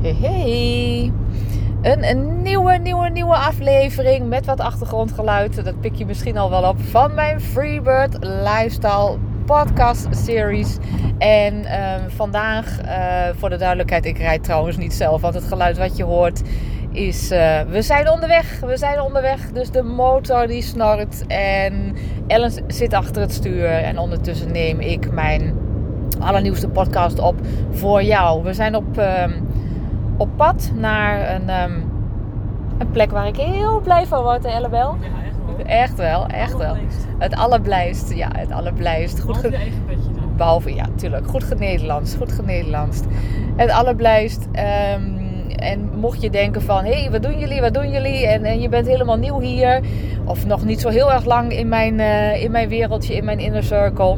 Hey, hey. Een, een nieuwe, nieuwe, nieuwe aflevering met wat achtergrondgeluid. Dat pik je misschien al wel op van mijn Freebird Lifestyle podcast series. En ehm, vandaag, eh, voor de duidelijkheid, ik rijd trouwens niet zelf, want het geluid wat je hoort is, uh, we zijn onderweg, we zijn onderweg. Dus de motor die snort en Ellen zit achter het stuur en ondertussen neem ik mijn allernieuwste podcast op voor jou. We zijn op, um, op pad naar een, um, een plek waar ik heel blij van word, Ellebel. Ja, echt wel. Echt wel, echt wel. Het allerblijst, ja, het allerblijst. Goed Behalve je eigen petje dan. Behalve, ja, tuurlijk. Goed genederlands, goed genederlands. Het allerblijst. Um, en mocht je denken van, hé, hey, wat doen jullie, wat doen jullie? En, en je bent helemaal nieuw hier. Of nog niet zo heel erg lang in mijn, uh, in mijn wereldje, in mijn inner circle.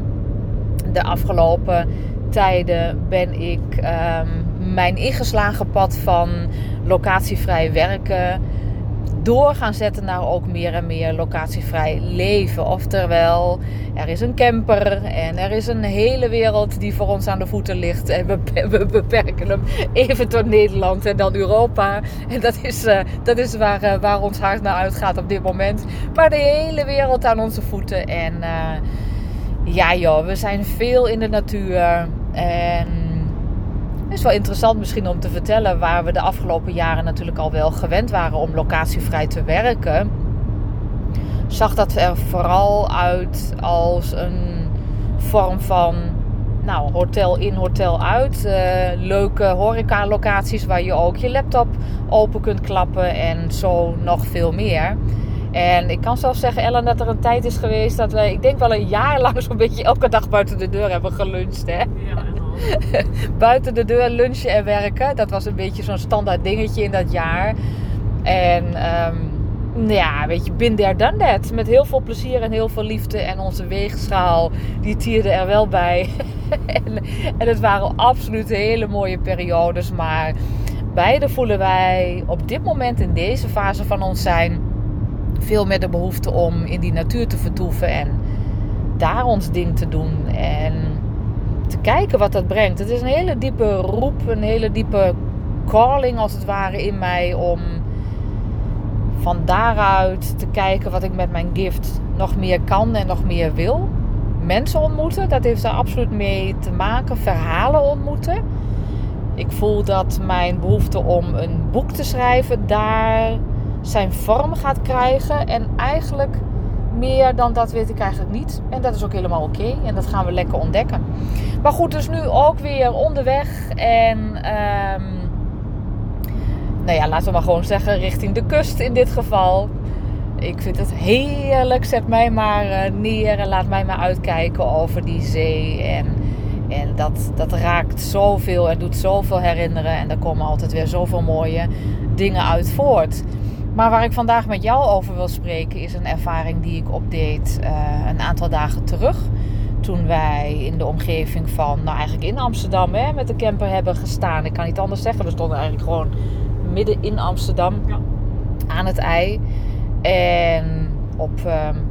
De afgelopen tijden ben ik um, mijn ingeslagen pad van locatievrij werken door gaan zetten naar ook meer en meer locatievrij leven. Oftewel, er is een camper en er is een hele wereld die voor ons aan de voeten ligt. En we, beperken hem even tot Nederland en dan Europa. En dat is, uh, dat is waar, uh, waar ons hart naar uitgaat op dit moment. Maar de hele wereld aan onze voeten. En uh, ja joh, we zijn veel in de natuur. En het is wel interessant misschien om te vertellen waar we de afgelopen jaren natuurlijk al wel gewend waren om locatievrij te werken. Zag dat er vooral uit als een vorm van nou, hotel in, hotel uit. Uh, leuke horeca-locaties waar je ook je laptop open kunt klappen en zo nog veel meer. En ik kan zelfs zeggen, Ellen, dat er een tijd is geweest dat we, ik denk wel een jaar lang zo'n beetje elke dag buiten de deur hebben geluncht. Hè? Ja, buiten de deur lunchen en werken. Dat was een beetje zo'n standaard dingetje in dat jaar. En um, ja, weet je, bin there, done that. Met heel veel plezier en heel veel liefde. En onze weegschaal, die tierde er wel bij. en, en het waren absoluut hele mooie periodes. Maar beide voelen wij op dit moment in deze fase van ons zijn... veel meer de behoefte om in die natuur te vertoeven. En daar ons ding te doen. En te kijken wat dat brengt. Het is een hele diepe roep, een hele diepe calling als het ware in mij om van daaruit te kijken wat ik met mijn gift nog meer kan en nog meer wil. Mensen ontmoeten, dat heeft er absoluut mee te maken. Verhalen ontmoeten. Ik voel dat mijn behoefte om een boek te schrijven daar zijn vorm gaat krijgen. En eigenlijk meer dan dat weet ik eigenlijk niet. En dat is ook helemaal oké. En dat gaan we lekker ontdekken. Maar goed, dus nu ook weer onderweg. En um, nou ja, laten we maar gewoon zeggen richting de kust in dit geval. Ik vind het heerlijk. Zet mij maar neer en laat mij maar uitkijken over die zee. En, en dat, dat raakt zoveel en doet zoveel herinneren. En daar komen altijd weer zoveel mooie dingen uit voort. Maar waar ik vandaag met jou over wil spreken is een ervaring die ik opdeed uh, een aantal dagen terug. Toen wij in de omgeving van, nou eigenlijk in Amsterdam, hè, met de camper hebben gestaan. Ik kan niet anders zeggen, we stonden eigenlijk gewoon midden in Amsterdam ja. aan het ei. En op um,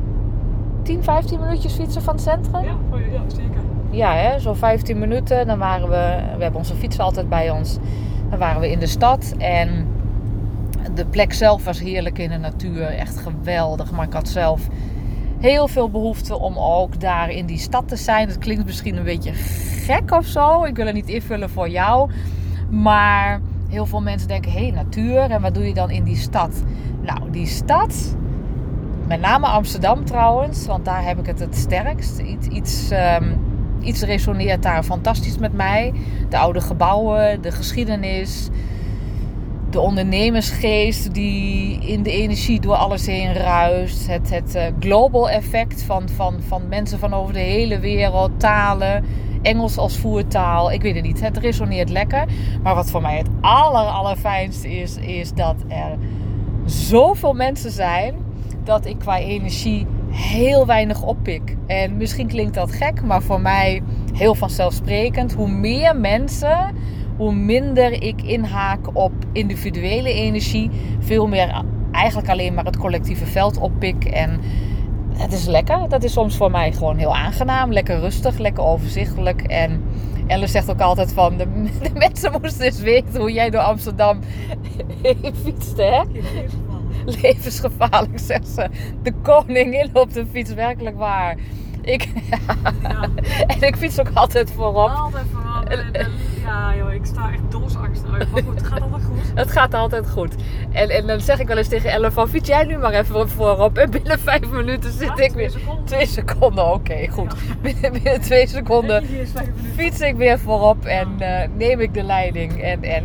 10, 15 minuutjes fietsen van het centrum. Ja, ja zeker. Ja, hè, zo 15 minuten. Dan waren we, we hebben onze fiets altijd bij ons. Dan waren we in de stad en de plek zelf was heerlijk in de natuur. Echt geweldig. Maar ik had zelf heel veel behoefte om ook daar in die stad te zijn. Het klinkt misschien een beetje gek of zo. Ik wil het niet invullen voor jou. Maar heel veel mensen denken: hé, hey, natuur. En wat doe je dan in die stad? Nou, die stad. Met name Amsterdam trouwens. Want daar heb ik het het sterkst. Iets. iets um, Iets resoneert daar fantastisch met mij. De oude gebouwen, de geschiedenis, de ondernemersgeest die in de energie door alles heen ruist. Het, het uh, global effect van, van, van mensen van over de hele wereld, talen, Engels als voertaal. Ik weet het niet, het resoneert lekker. Maar wat voor mij het aller, allerfijnste is, is dat er zoveel mensen zijn dat ik qua energie heel weinig oppik. En misschien klinkt dat gek, maar voor mij heel vanzelfsprekend. Hoe meer mensen hoe minder ik inhaak op individuele energie. Veel meer eigenlijk alleen maar het collectieve veld oppik. En het is lekker. Dat is soms voor mij gewoon heel aangenaam. Lekker rustig, lekker overzichtelijk. En Ellen zegt ook altijd van, de, de mensen moesten eens weten hoe jij door Amsterdam heen fietste, hè? Levensgevaarlijk, zegt ze. De koningin op de fiets, werkelijk waar. Ik, Ja, en ik fiets ook altijd voorop. altijd vooral. En, en, ja, joh, ik sta echt doodsangst uit. Maar goed, het gaat allemaal goed. Het gaat altijd goed. En, en dan zeg ik wel eens tegen Ellen van, fiets jij nu maar even voorop. En binnen vijf minuten zit Ja, ik weer... seconden. Twee seconden, oké, goed. Binnen, binnen twee seconden fiets ik weer voorop en eh, neem ik de leiding. En, en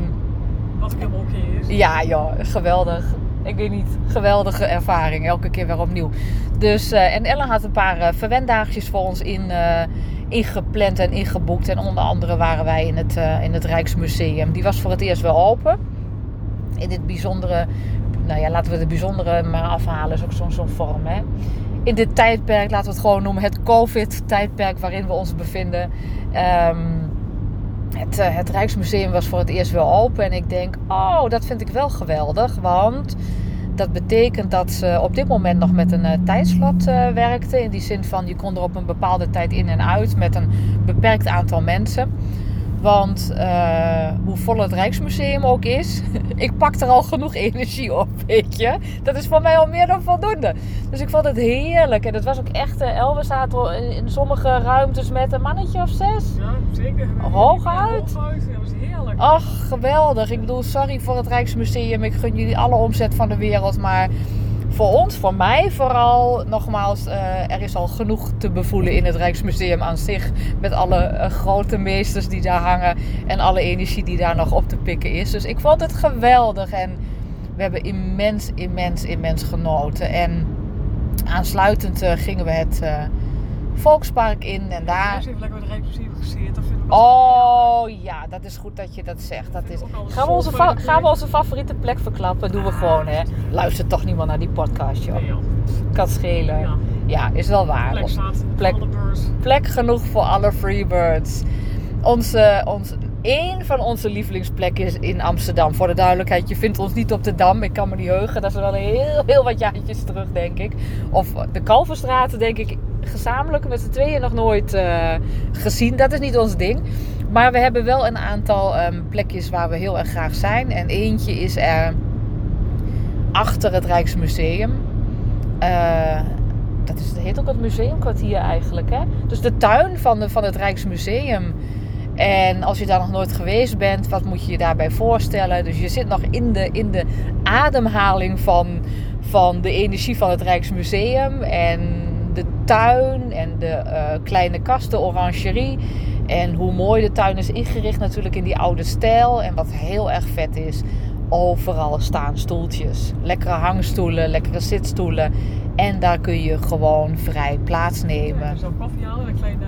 Wat ook helemaal oké is. ja, joh, geweldig. Ik weet niet, geweldige ervaring. Elke keer weer opnieuw. Dus, eh, en Ellen had een paar eh verwendaagjes voor ons in, eh, ingepland en ingeboekt. En onder andere waren wij in het, in het Rijksmuseum. Die was voor het eerst wel open. In dit bijzondere, nou ja, laten we het bijzondere maar afhalen. Is ook zo'n zo'n vorm, hè. In dit tijdperk, laten we het gewoon noemen, het COVID-tijdperk waarin we ons bevinden. Ehm, het, eh, het Rijksmuseum was voor het eerst wel open. En ik denk, oh, dat vind ik wel geweldig. Want dat betekent dat ze op dit moment nog met een eh, tijdslot eh, werkte. In die zin van, je kon er op een bepaalde tijd in en uit met een beperkt aantal mensen. Want eh, hoe vol het Rijksmuseum ook is, ik pak er al genoeg energie op, weet je. Dat is voor mij al meer dan voldoende. Dus ik vond het heerlijk. En het was ook echt, eh, El, we zaten in, in sommige ruimtes met een mannetje of zes. Ja, zeker. Hooguit? Ja, hooguit. Dat was heerlijk. Ach, geweldig. Ik bedoel, sorry voor het Rijksmuseum. Ik gun jullie alle omzet van de wereld. Maar voor ons, voor mij vooral, nogmaals, eh, er is al genoeg te bevoelen in het Rijksmuseum aan zich. Met alle eh, grote meesters die daar hangen en alle energie die daar nog op te pikken is. Dus ik vond het geweldig en we hebben immens, immens, immens genoten. En aansluitend eh, gingen we het Volkspark in en daar... Eerst even lekker de ik wel Oh ja, dat is goed dat je dat zegt. Dat is... Gaan, we onze gaan we onze favoriete plek verklappen? Doen we Ah, gewoon, hè? Luistert toch niemand naar die podcast, joh. Kan schelen. Ja, is wel waar. plek. Plek- genoeg voor alle freebirds. Onze, ons, één van onze lievelingsplekken is in Amsterdam. Voor de duidelijkheid, je vindt ons niet op de Dam. Ik kan me niet heugen. Dat is wel heel, heel wat jaartjes terug, denk ik. Of de Kalverstraat, denk ik, gezamenlijk met z'n tweeën nog nooit eh, gezien. Dat is niet ons ding. Maar we hebben wel een aantal ehm, plekjes waar we heel erg graag zijn. En eentje is er achter het Rijksmuseum. Eh, dat is, heet ook het museumkwartier eigenlijk. Hè? Dus de tuin van, de, van het Rijksmuseum. En als je daar nog nooit geweest bent, wat moet je je daarbij voorstellen? Dus je zit nog in de, in de ademhaling van, van de energie van het Rijksmuseum. En tuin en de eh, kleine kasten, orangerie. En hoe mooi de tuin is ingericht natuurlijk in die oude stijl. En wat heel erg vet is, overal staan stoeltjes. Lekkere hangstoelen, lekkere zitstoelen. En daar kun je gewoon vrij Ja, plaatsnemen. Zo'n koffie halen, een kleine...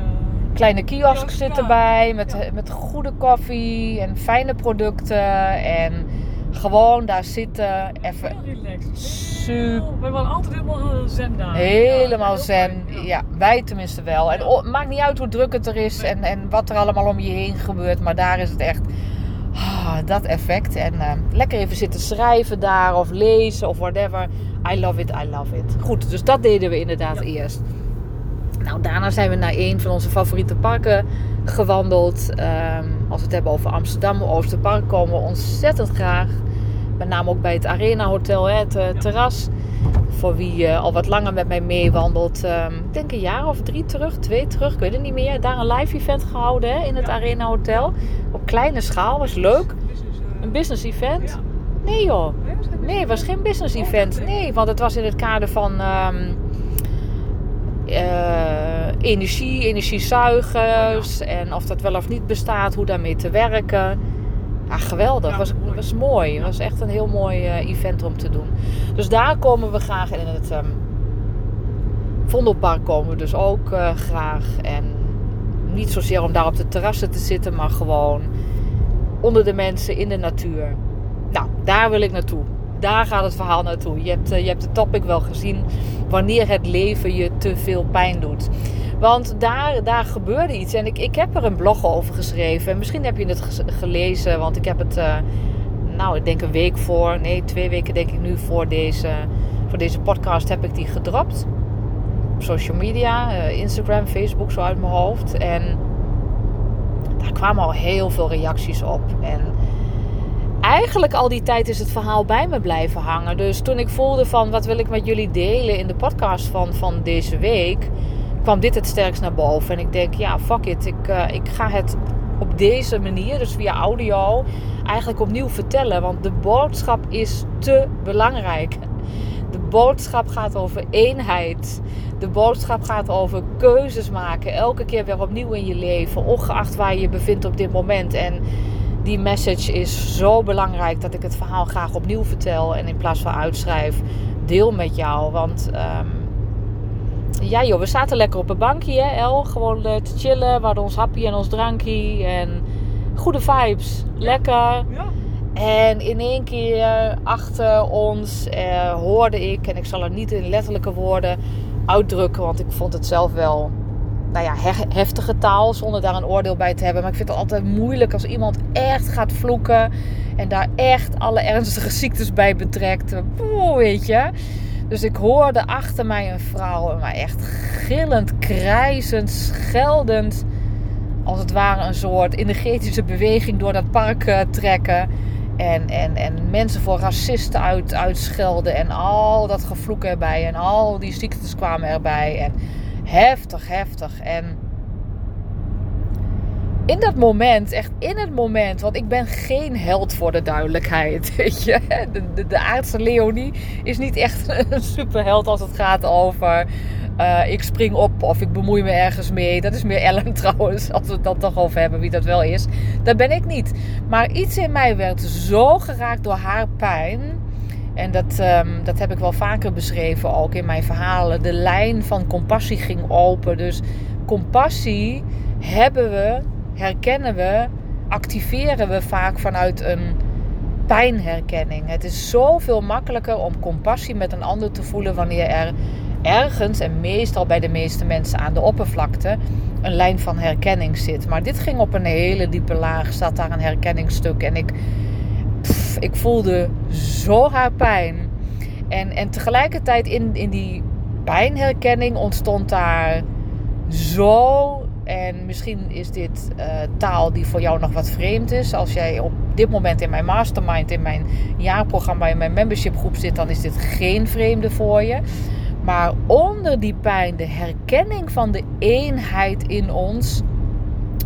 Kleine kiosk Kiosk, zit erbij met, Ja. met goede koffie en fijne producten. En gewoon daar zitten, even Heel relaxed. super. We waren altijd helemaal zen daar. Helemaal Ja, zen. fijn, Ja, wij tenminste wel. En o- maakt niet uit hoe druk het er is Nee. en, en wat er allemaal om je heen gebeurt. Maar daar is het echt ah, dat effect. En eh, lekker even zitten schrijven daar of lezen of whatever. I love it, I love it. Goed, dus dat deden we inderdaad Ja. eerst. Nou, daarna zijn we naar een van onze favoriete parken gewandeld. Ehm, als we het hebben over Amsterdam, Oosterpark, komen we ontzettend graag. Met name ook bij het Arena Hotel, hè, het eh, terras. Voor wie eh, al wat langer met mij meewandelt. Ehm, ik denk een jaar of drie terug, twee terug, ik weet het niet meer. Daar een live event gehouden hè, in het Ja. Arena Hotel. Op kleine schaal, was leuk. Een business event? Ja. Nee joh. Nee, was geen Nee, het was geen business Oh, event. nee. Nee, want het was in het kader van ehm, eh, energie, energiezuigers. En of dat wel of niet bestaat, hoe daarmee te werken. Ja, geweldig. Was. Was mooi. Het was echt een heel mooi eh, event om te doen. Dus daar komen we graag in het ehm Vondelpark komen we dus ook eh, graag. En niet zozeer om daar op de terrassen te zitten, maar gewoon onder de mensen in de natuur. Nou, daar wil ik naartoe. Daar gaat het verhaal naartoe. Je hebt, eh, je hebt de topic wel gezien. Wanneer het leven je te veel pijn doet. Want daar, daar gebeurde iets. En ik, ik heb er een blog over geschreven. En misschien heb je het gelezen. Want ik heb het, nou, ik denk een week voor. Nee, twee weken denk ik nu voor deze, voor deze podcast heb ik die gedropt. Op social media. eh, Instagram, Facebook, zo uit mijn hoofd. En daar kwamen al heel veel reacties op. En eigenlijk al die tijd is het verhaal bij me blijven hangen. Dus toen ik voelde van wat wil ik met jullie delen in de podcast van, van deze week, kwam dit het sterkst naar boven. En ik denk, ja, fuck it. Ik, uh, ik ga het op deze manier, dus via audio, eigenlijk opnieuw vertellen. Want de boodschap is te belangrijk. De boodschap gaat over eenheid. De boodschap gaat over keuzes maken. Elke keer weer opnieuw in je leven. Ongeacht waar je je bevindt op dit moment. En die message is zo belangrijk dat ik het verhaal graag opnieuw vertel. En in plaats van uitschrijf, deel met jou. Want um, ja joh, we zaten lekker op een bankje hè, El. Gewoon te chillen. We hadden ons hapje en ons drankje. En goede vibes. Lekker. Ja. En in één keer achter ons eh, hoorde ik, en ik zal het niet in letterlijke woorden uitdrukken, want ik vond het zelf wel nou ja, heftige taal, zonder daar een oordeel bij te hebben. Maar ik vind het altijd moeilijk als iemand echt gaat vloeken en daar echt alle ernstige ziektes bij betrekt. Oeh, weet je. Dus ik hoorde achter mij een vrouw, maar echt gillend, krijzend, scheldend. Als het ware een soort energetische beweging door dat park eh, trekken. En, en, en mensen voor racisten uit, uitschelden. En al dat gevloek erbij. En al die ziektes kwamen erbij. En heftig, heftig. En in dat moment, echt in het moment, want ik ben geen held voor de duidelijkheid. Weet je? De, de, de aardse Leonie is niet echt een superheld als het gaat over uh, ik spring op of ik bemoei me ergens mee. Dat is meer Ellen trouwens, als we het dan toch over hebben wie dat wel is. Dat ben ik niet. Maar iets in mij werd zo geraakt door haar pijn. En dat, um, dat heb ik wel vaker beschreven ook in mijn verhalen. De lijn van compassie ging open. Dus compassie hebben we, herkennen we, activeren we vaak vanuit een pijnherkenning. Het is zoveel makkelijker om compassie met een ander te voelen wanneer er ergens, en meestal bij de meeste mensen aan de oppervlakte, een lijn van herkenning zit. Maar dit ging op een hele diepe laag, zat daar een herkenningsstuk. En ik, ik voelde zo haar pijn. En, en tegelijkertijd in, in die pijnherkenning ontstond daar zo. En misschien is dit uh, taal die voor jou nog wat vreemd is. Als jij op dit moment in mijn mastermind, in mijn jaarprogramma, in mijn membership groep zit, dan is dit geen vreemde voor je. Maar onder die pijn, de herkenning van de eenheid in ons,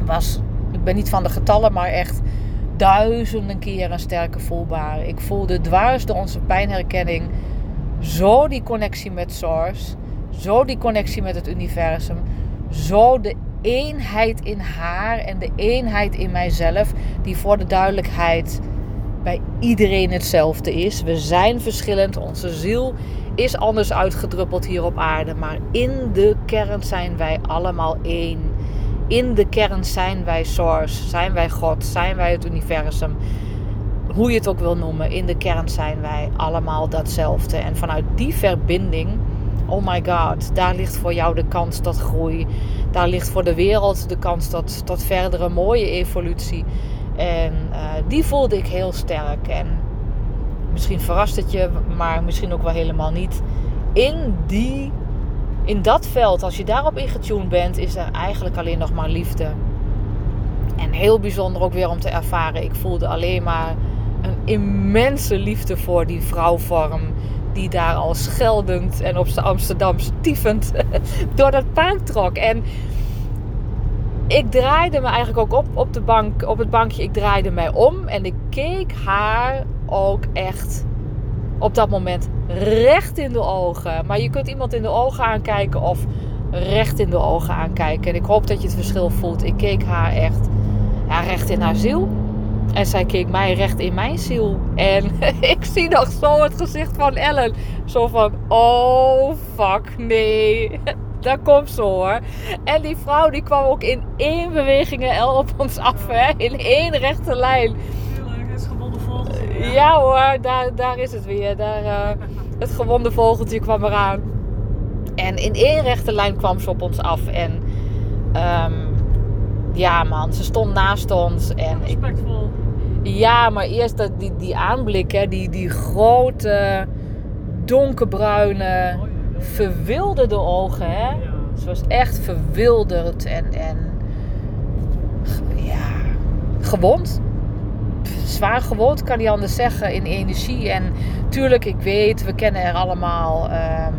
was, ik ben niet van de getallen, maar echt duizenden keren sterker voelbaar. Ik voelde dwars door onze pijnherkenning zo die connectie met Source, zo die connectie met het universum, zo de eenheid in haar en de eenheid in mijzelf, die voor de duidelijkheid bij iedereen hetzelfde is. We zijn verschillend, onze ziel is anders uitgedruppeld hier op aarde. Maar in de kern zijn wij allemaal één. In de kern zijn wij Source, zijn wij God, zijn wij het universum. Hoe je het ook wil noemen, in de kern zijn wij allemaal datzelfde. En vanuit die verbinding, oh my god, daar ligt voor jou de kans tot groei. Daar ligt voor de wereld de kans tot, tot verdere mooie evolutie. En uh, die voelde ik heel sterk. En misschien verrast het je, maar misschien ook wel helemaal niet. In, die, in dat veld, als je daarop ingetuned bent, is er eigenlijk alleen nog maar liefde. En heel bijzonder ook weer om te ervaren. Ik voelde alleen maar een immense liefde voor die vrouwvorm. Die daar al scheldend en op zijn Amsterdam stiefend door dat paard trok. En ik draaide me eigenlijk ook op, op, de bank, op het bankje. Ik draaide mij om en ik keek haar ook echt op dat moment recht in de ogen. Maar je kunt iemand in de ogen aankijken of recht in de ogen aankijken. En ik hoop dat je het verschil voelt. Ik keek haar echt ja, recht in haar ziel. En zij keek mij recht in mijn ziel. En ik zie nog zo het gezicht van Ellen. Zo van, oh fuck, nee. Daar komt ze hoor. En die vrouw die kwam ook in één beweging El op ons af. Hè? In één rechte lijn. Ja hoor, daar, daar is het weer. Daar, uh, het gewonde vogeltje kwam eraan. En in één rechte lijn kwam ze op ons af. En um, ja man, ze stond naast ons. En Respectvol. Ik, ja, maar eerst dat, die, die aanblik, hè, die, die grote, donkerbruine, verwilderde ogen. Hè? Ze was echt verwilderd en, en ja, gewond. Zwaar gewond, kan niet anders zeggen, in energie. En tuurlijk, ik weet, we kennen er allemaal ehm,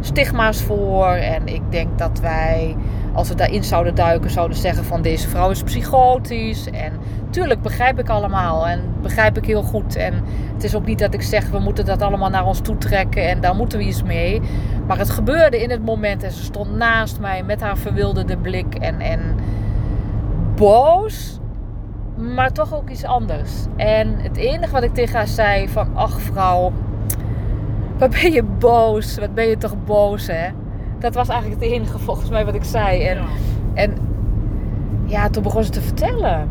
stigma's voor. En ik denk dat wij, als we daarin zouden duiken, zouden zeggen van deze vrouw is psychotisch. En tuurlijk begrijp ik allemaal en begrijp ik heel goed. En het is ook niet dat ik zeg we moeten dat allemaal naar ons toe trekken en daar moeten we iets mee. Maar het gebeurde in het moment en ze stond naast mij met haar verwilderde blik en, en boos, maar toch ook iets anders. En het enige wat ik tegen haar zei van ach vrouw, wat ben je boos, wat ben je toch boos hè. Dat was eigenlijk het enige volgens mij wat ik zei. En, Ja. en ja, toen begon ze te vertellen.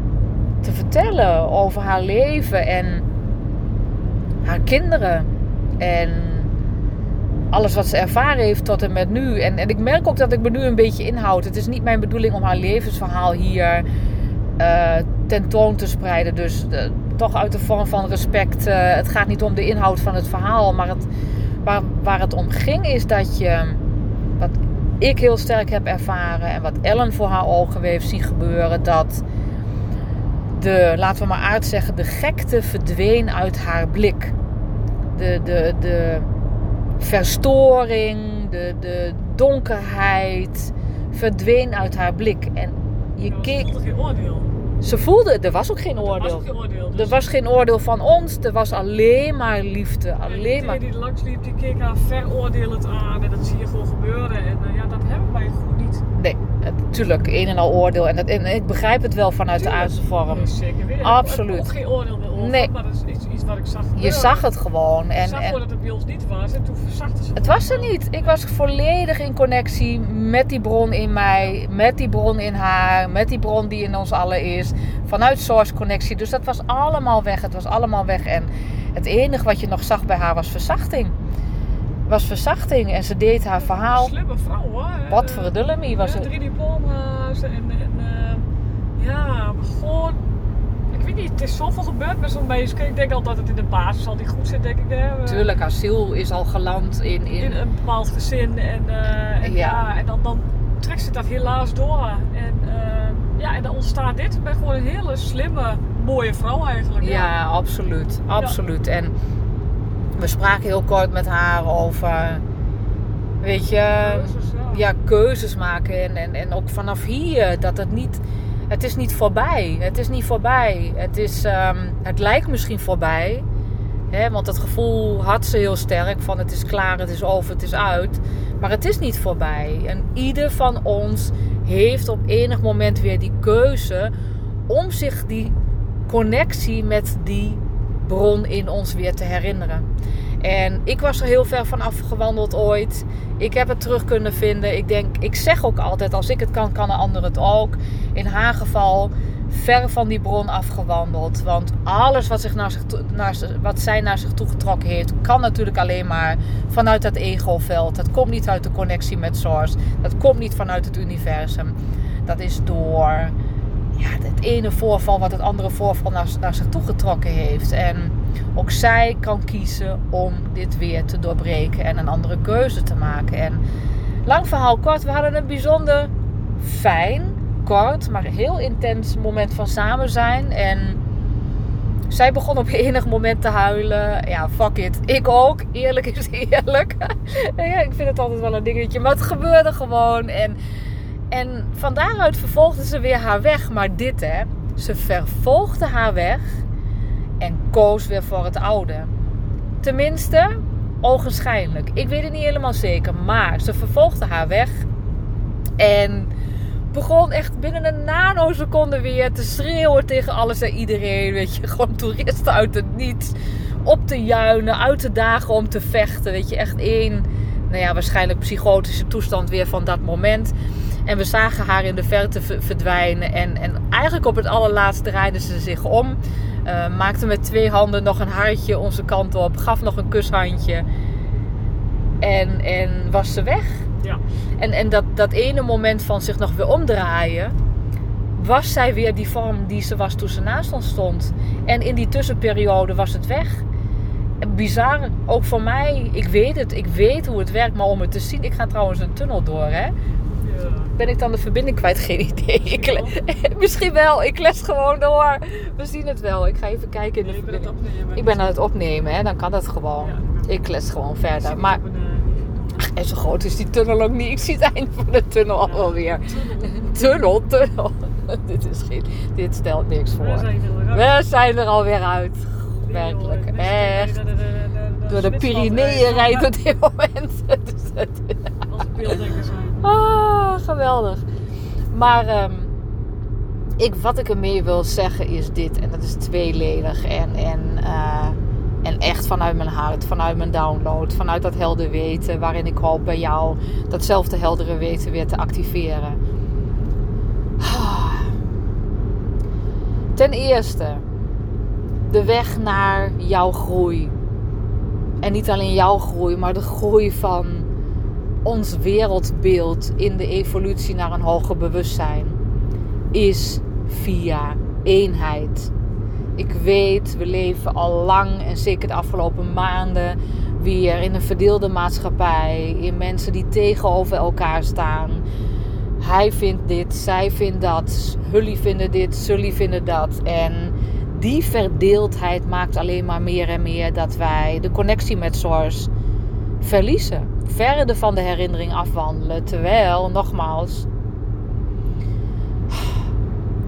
Te vertellen over haar leven en haar kinderen. En alles wat ze ervaren heeft tot en met nu. En, en ik merk ook dat ik me nu een beetje inhoud. Het is niet mijn bedoeling om haar levensverhaal hier eh, tentoon te spreiden. Dus toch uit de vorm van respect. eh, het gaat niet om de inhoud van het verhaal. Maar het, waar, waar het om ging is dat je... Wat ik heel sterk heb ervaren. En wat Ellen voor haar ogen heeft zien gebeuren. Dat de, laten we maar aard zeggen, de gekte verdween uit haar blik. De, de, de verstoring, de, de donkerheid verdween uit haar blik. En je keek, geen oordeel. Ze voelde, er was ook geen Er was oordeel. geen oordeel. Er Dus was geen oordeel van ons, er was alleen maar liefde. en Alleen iedereen maar. die langs liep, die keek haar veroordelend aan. En dat zie je gewoon gebeuren. En eh, ja, dat hebben wij goed niet. Nee, natuurlijk, een en al oordeel. En, dat, en ik begrijp het wel vanuit de aardse vorm. Ja, zeker weten. Absoluut. Ik heb ook geen oordeel Nee. Maar dat is iets, iets wat ik zag Je zag het gewoon. Ik En, zag en, gewoon dat het bij ons niet was. En toen verzachtte ze Het was er niet. Ik was volledig in connectie met die bron in mij, met die bron in haar, met die bron die in ons allen is. Vanuit source connectie. Dus dat was allemaal weg. Het was allemaal weg. En het enige wat je nog zag bij haar was verzachting. Was verzachting. En ze deed haar Een verhaal. slimme vrouw hoor. Wat voor een was ja, het. Drie diploma's en, en eh, ja, gewoon. Weet niet, het is zoveel gebeurd met zo'n meisje. Ik denk al dat het in de basis al niet goed zit, denk ik. Hè. We- Tuurlijk, haar ziel is al geland in... In in een bepaald gezin. En, eh, en Ja. ja. en dan, dan trekt ze dat helaas door. En eh, ja, en dan ontstaat dit. Ik ben gewoon een hele slimme, mooie vrouw eigenlijk. ja, absoluut. Absoluut. En we spraken heel kort met haar over... Weet je... Keuzes, ja. ja, keuzes maken. En, en, en ook vanaf hier dat het niet. Het is niet voorbij. Het is niet voorbij. Het, is, ehm, het lijkt misschien voorbij. Hè, want het gevoel had ze heel sterk van het is klaar, het is over, het is uit. Maar het is niet voorbij. En ieder van ons heeft op enig moment weer die keuze om zich die connectie met die bron in ons weer te herinneren. En ik was er heel ver van afgewandeld ooit. Ik heb het terug kunnen vinden. Ik denk, ik zeg ook altijd, als ik het kan, kan een ander het ook. In haar geval ver van die bron afgewandeld. Want alles wat, zich naar naar, wat zij naar zich toe getrokken heeft, kan natuurlijk alleen maar vanuit dat egoveld. Dat komt niet uit de connectie met Source. Dat komt niet vanuit het universum. Dat is door ja, het ene voorval wat het andere voorval naar, naar zich toe getrokken heeft. En ook zij kan kiezen om dit weer te doorbreken en een andere keuze te maken. En lang verhaal kort, we hadden een bijzonder fijn, kort, maar heel intens moment van samen zijn. En zij begon op enig moment te huilen. Ja, fuck it. Ik ook. Eerlijk is eerlijk. ja, ik vind het altijd wel een dingetje. Maar het gebeurde gewoon. En, en van daaruit vervolgde ze weer haar weg. Maar dit hè. Ze vervolgde haar weg. Koos weer voor het oude. Tenminste, ogenschijnlijk. Ik weet het niet helemaal zeker. Maar ze vervolgde haar weg. En begon echt binnen een nanoseconde weer te schreeuwen tegen alles en iedereen. Weet je, gewoon toeristen uit het niets. Op te juinen, uit te dagen om te vechten. Weet je, echt één, nou ja, waarschijnlijk psychotische toestand weer van dat moment. En we zagen haar in de verte verdwijnen. En, en eigenlijk op het allerlaatst draaide ze zich om. Eh, maakte met twee handen nog een hartje onze kant op. Gaf nog een kushandje. En, en was ze weg. Ja. En, en dat, dat ene moment van zich nog weer omdraaien, was zij weer die vorm die ze was toen ze naast ons stond. En in die tussenperiode was het weg. Bizar, ook voor mij. Ik weet het, ik weet hoe het werkt, maar om het te zien. Ik ga trouwens een tunnel door, hè? Ben ik dan de verbinding kwijt? Geen idee. Ik Misschien wel. Ik les gewoon door. We zien het wel. Ik ga even kijken in de Nee, ik ben het verbinding. opnemen. Ik ben aan het opnemen, hè. Dan kan dat gewoon. Ja. Ik les gewoon verder. Maar eh, en zo groot is die tunnel ook niet. Ik zie het eind van de tunnel al wel weer. tunnel. Tunnel, dit is geen... Dit stelt niks voor. We zijn er. We zijn er alweer uit. Werkelijk. Echt. door de- Pyreneeën rijdt op dit moment. Dus het- Als zijn. Ah, geweldig. Maar ehm, ik, wat ik ermee wil zeggen is dit. En dat is tweeledig. En, en, eh, en echt vanuit mijn hart. Vanuit mijn download. Vanuit dat helder weten. Waarin ik hoop bij jou datzelfde heldere weten weer te activeren. Ten eerste. De weg naar jouw groei. En niet alleen jouw groei, maar de groei van ons wereldbeeld in de evolutie naar een hoger bewustzijn is via eenheid. Ik weet, we leven al lang en zeker de afgelopen maanden weer in een verdeelde maatschappij, in mensen die tegenover elkaar staan. Hij vindt dit, zij vindt dat, hullie vinden dit, zullie vinden dat. En die verdeeldheid maakt alleen maar meer en meer dat wij de connectie met Source verliezen. Verder van de herinnering afwandelen. Terwijl, nogmaals,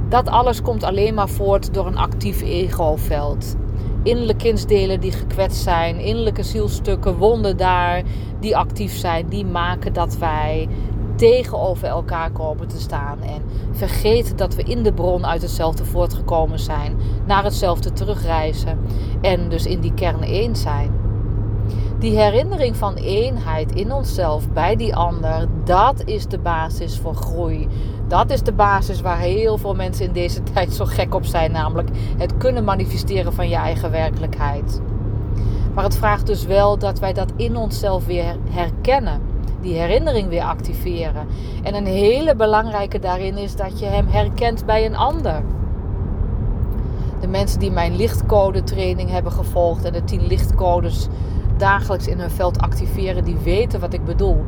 dat alles komt alleen maar voort door een actief egoveld. Innerlijke kindsdelen die gekwetst zijn, innerlijke zielstukken, wonden daar, die actief zijn, die maken dat wij tegenover elkaar komen te staan. En vergeten dat we in de bron uit hetzelfde voortgekomen zijn, naar hetzelfde terugreizen en dus in die kern één zijn. Die herinnering van eenheid in onszelf bij die ander, dat is de basis voor groei. Dat is de basis waar heel veel mensen in deze tijd zo gek op zijn, namelijk het kunnen manifesteren van je eigen werkelijkheid. Maar het vraagt dus wel dat wij dat in onszelf weer herkennen, die herinnering weer activeren. En een hele belangrijke daarin is dat je hem herkent bij een ander. De mensen die mijn lichtcode training hebben gevolgd en de 10 lichtcodes dagelijks in hun veld activeren, die weten wat ik bedoel.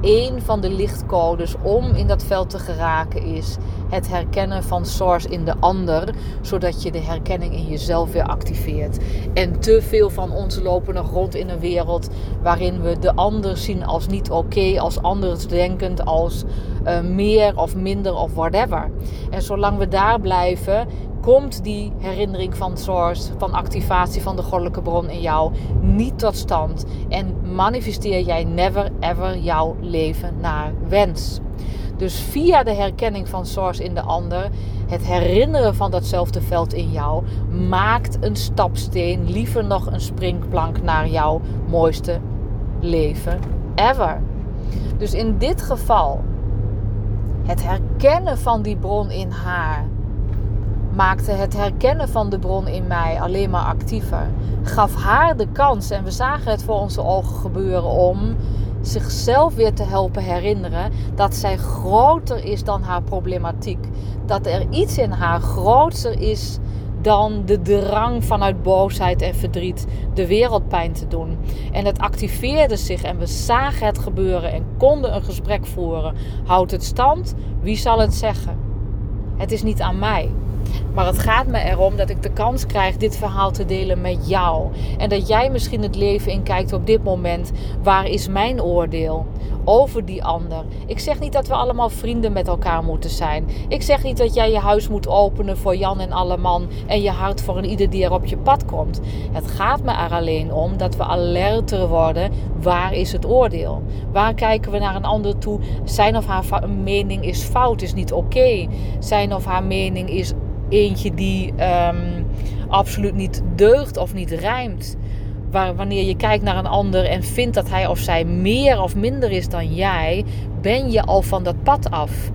Eén van de lichtcodes om in dat veld te geraken is het herkennen van source in de ander, zodat je de herkenning in jezelf weer activeert. En te veel van ons lopen nog rond in een wereld waarin we de ander zien als niet oké, als andersdenkend, als uh, meer of minder of whatever. En zolang we daar blijven, komt die herinnering van source, van activatie van de goddelijke bron in jou niet tot stand. En manifesteer jij never ever jouw leven naar wens. Dus via de herkenning van source in de ander, het herinneren van datzelfde veld in jou, maakt een stapsteen, liever nog een springplank naar jouw mooiste leven ever. Dus in dit geval, het herkennen van die bron in haar maakte het herkennen van de bron in mij alleen maar actiever. Gaf haar de kans, en we zagen het voor onze ogen gebeuren, om zichzelf weer te helpen herinneren dat zij groter is dan haar problematiek. Dat er iets in haar groter is dan de drang vanuit boosheid en verdriet de wereld pijn te doen. En het activeerde zich en we zagen het gebeuren en konden een gesprek voeren. Houdt het stand? Wie zal het zeggen? Het is niet aan mij. Maar het gaat me erom dat ik de kans krijg dit verhaal te delen met jou. En dat jij misschien het leven inkijkt op dit moment. Waar is mijn oordeel over die ander? Ik zeg niet dat we allemaal vrienden met elkaar moeten zijn. Ik zeg niet dat jij je huis moet openen voor Jan en alle man. En je hart voor een ieder die er op je pad komt. Het gaat me er alleen om dat we alerter worden. Waar is het oordeel? Waar kijken we naar een ander toe? Zijn of haar mening is fout, is niet oké. Zijn of haar mening is eentje die um, absoluut niet deugt of niet rijmt. Waar, wanneer je kijkt naar een ander en vindt dat hij of zij meer of minder is dan jij, ben je al van dat pad af.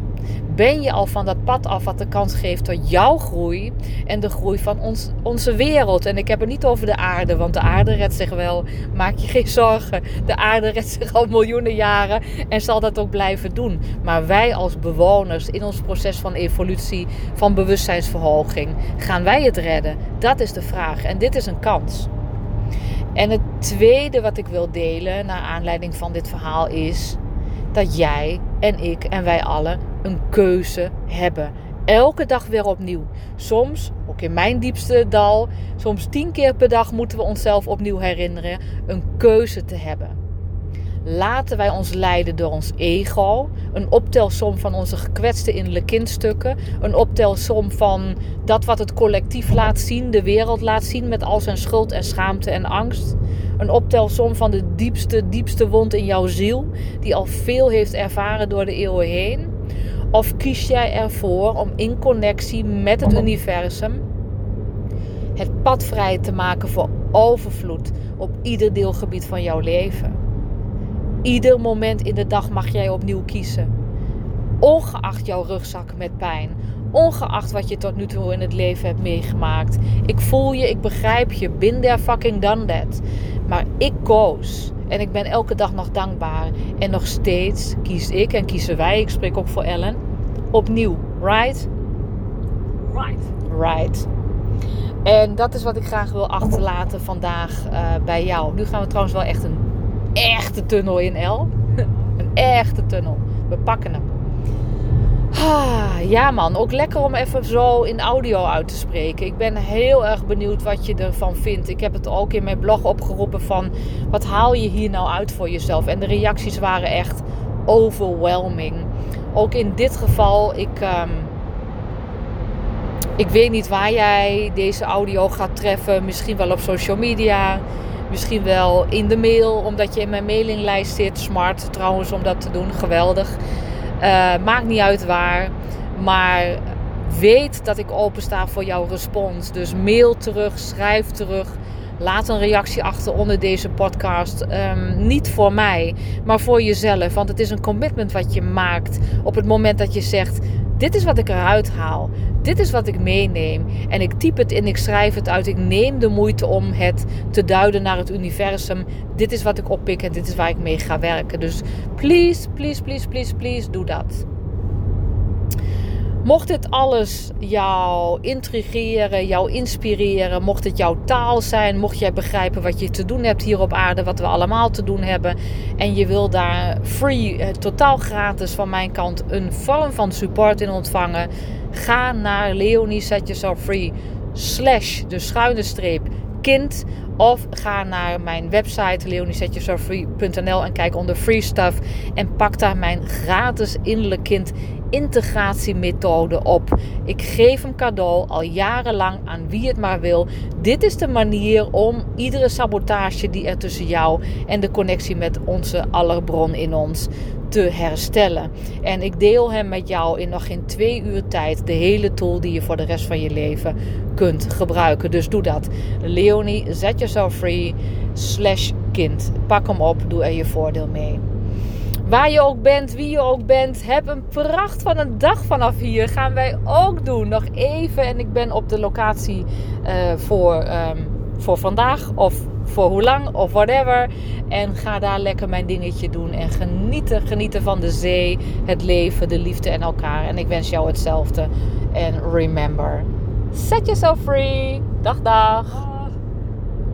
Ben je al van dat pad af wat de kans geeft tot jouw groei en de groei van ons, onze wereld. En ik heb het niet over de aarde, want de aarde redt zich wel. Maak je geen zorgen. De aarde redt zich al miljoenen jaren en zal dat ook blijven doen. Maar wij als bewoners in ons proces van evolutie, van bewustzijnsverhoging, gaan wij het redden? Dat is de vraag. En dit is een kans. En het tweede wat ik wil delen, naar aanleiding van dit verhaal, is dat jij en ik en wij allen een keuze hebben. Elke dag weer opnieuw. Soms, ook in mijn diepste dal, soms tien keer per dag moeten we onszelf opnieuw herinneren een keuze te hebben. Laten wij ons leiden door ons ego, een optelsom van onze gekwetste innerlijke kindstukken, een optelsom van dat wat het collectief laat zien, de wereld laat zien met al zijn schuld en schaamte en angst. Een optelsom van de diepste, diepste wond in jouw ziel, die al veel heeft ervaren door de eeuwen heen. Of kies jij ervoor om in connectie met het universum het pad vrij te maken voor overvloed op ieder deelgebied van jouw leven? Ieder moment in de dag mag jij opnieuw kiezen. Ongeacht jouw rugzak met pijn. Ongeacht wat je tot nu toe in het leven hebt meegemaakt. Ik voel je, ik begrijp je. Bin there fucking done that. Maar ik koos. En ik ben elke dag nog dankbaar. En nog steeds kies ik en kiezen wij, ik spreek ook voor Ellen, opnieuw. Right? Right. Right. En dat is wat ik graag wil achterlaten vandaag uh, bij jou. Nu gaan we trouwens wel echt een echte tunnel in L. een echte tunnel. We pakken hem. Ah, ja man, ook lekker om even zo in audio uit te spreken. Ik ben heel erg benieuwd wat je ervan vindt. Ik heb het ook in mijn blog opgeroepen van... wat haal je hier nou uit voor jezelf? En de reacties waren echt overwhelming. Ook in dit geval, ik... Um, ik weet niet waar jij deze audio gaat treffen. Misschien wel op social media. Misschien wel in de mail, omdat je in mijn mailinglijst zit. Smart trouwens om dat te doen. Geweldig. Uh, maakt niet uit waar. Maar weet dat ik opensta voor jouw respons. Dus mail terug, schrijf terug. Laat een reactie achter onder deze podcast. Um, niet voor mij, maar voor jezelf. Want het is een commitment wat je maakt op het moment dat je zegt: Dit is wat ik eruit haal. Dit is wat ik meeneem. En ik typ het in, ik schrijf het uit. Ik neem de moeite om het te duiden naar het universum. Dit is wat ik oppik en dit is waar ik mee ga werken. Dus please, please, please, please, please, doe dat. Mocht dit alles jou intrigeren, jou inspireren, mocht het jouw taal zijn, mocht jij begrijpen wat je te doen hebt hier op aarde, wat we allemaal te doen hebben, en je wil daar free, eh, totaal gratis van mijn kant een vorm van support in ontvangen, ga naar Leonie Set Yourself Free slash de schuine streep kind of ga naar mijn website leoniesetjesurfree.nl en kijk onder free stuff en pak daar mijn gratis innerlijk kind integratiemethode op. Ik geef hem cadeau al jarenlang aan wie het maar wil. Dit is de manier om iedere sabotage die er tussen jou en de connectie met onze allerbron in ons te herstellen. En ik deel hem met jou in nog geen twee uur tijd de hele tool die je voor de rest van je leven kunt gebruiken. Dus doe dat. Leonie, zet jezelf free slash kind. Pak hem op, doe er je voordeel mee. Waar je ook bent, wie je ook bent, heb een pracht van een dag vanaf hier. Gaan wij ook doen. Nog even. En ik ben op de locatie uh, voor, um, voor vandaag. Of voor hoe lang of whatever. En ga daar lekker mijn dingetje doen. En genieten, genieten van de zee, het leven, de liefde en elkaar. En ik wens jou hetzelfde. En remember, set yourself free. Dag, dag.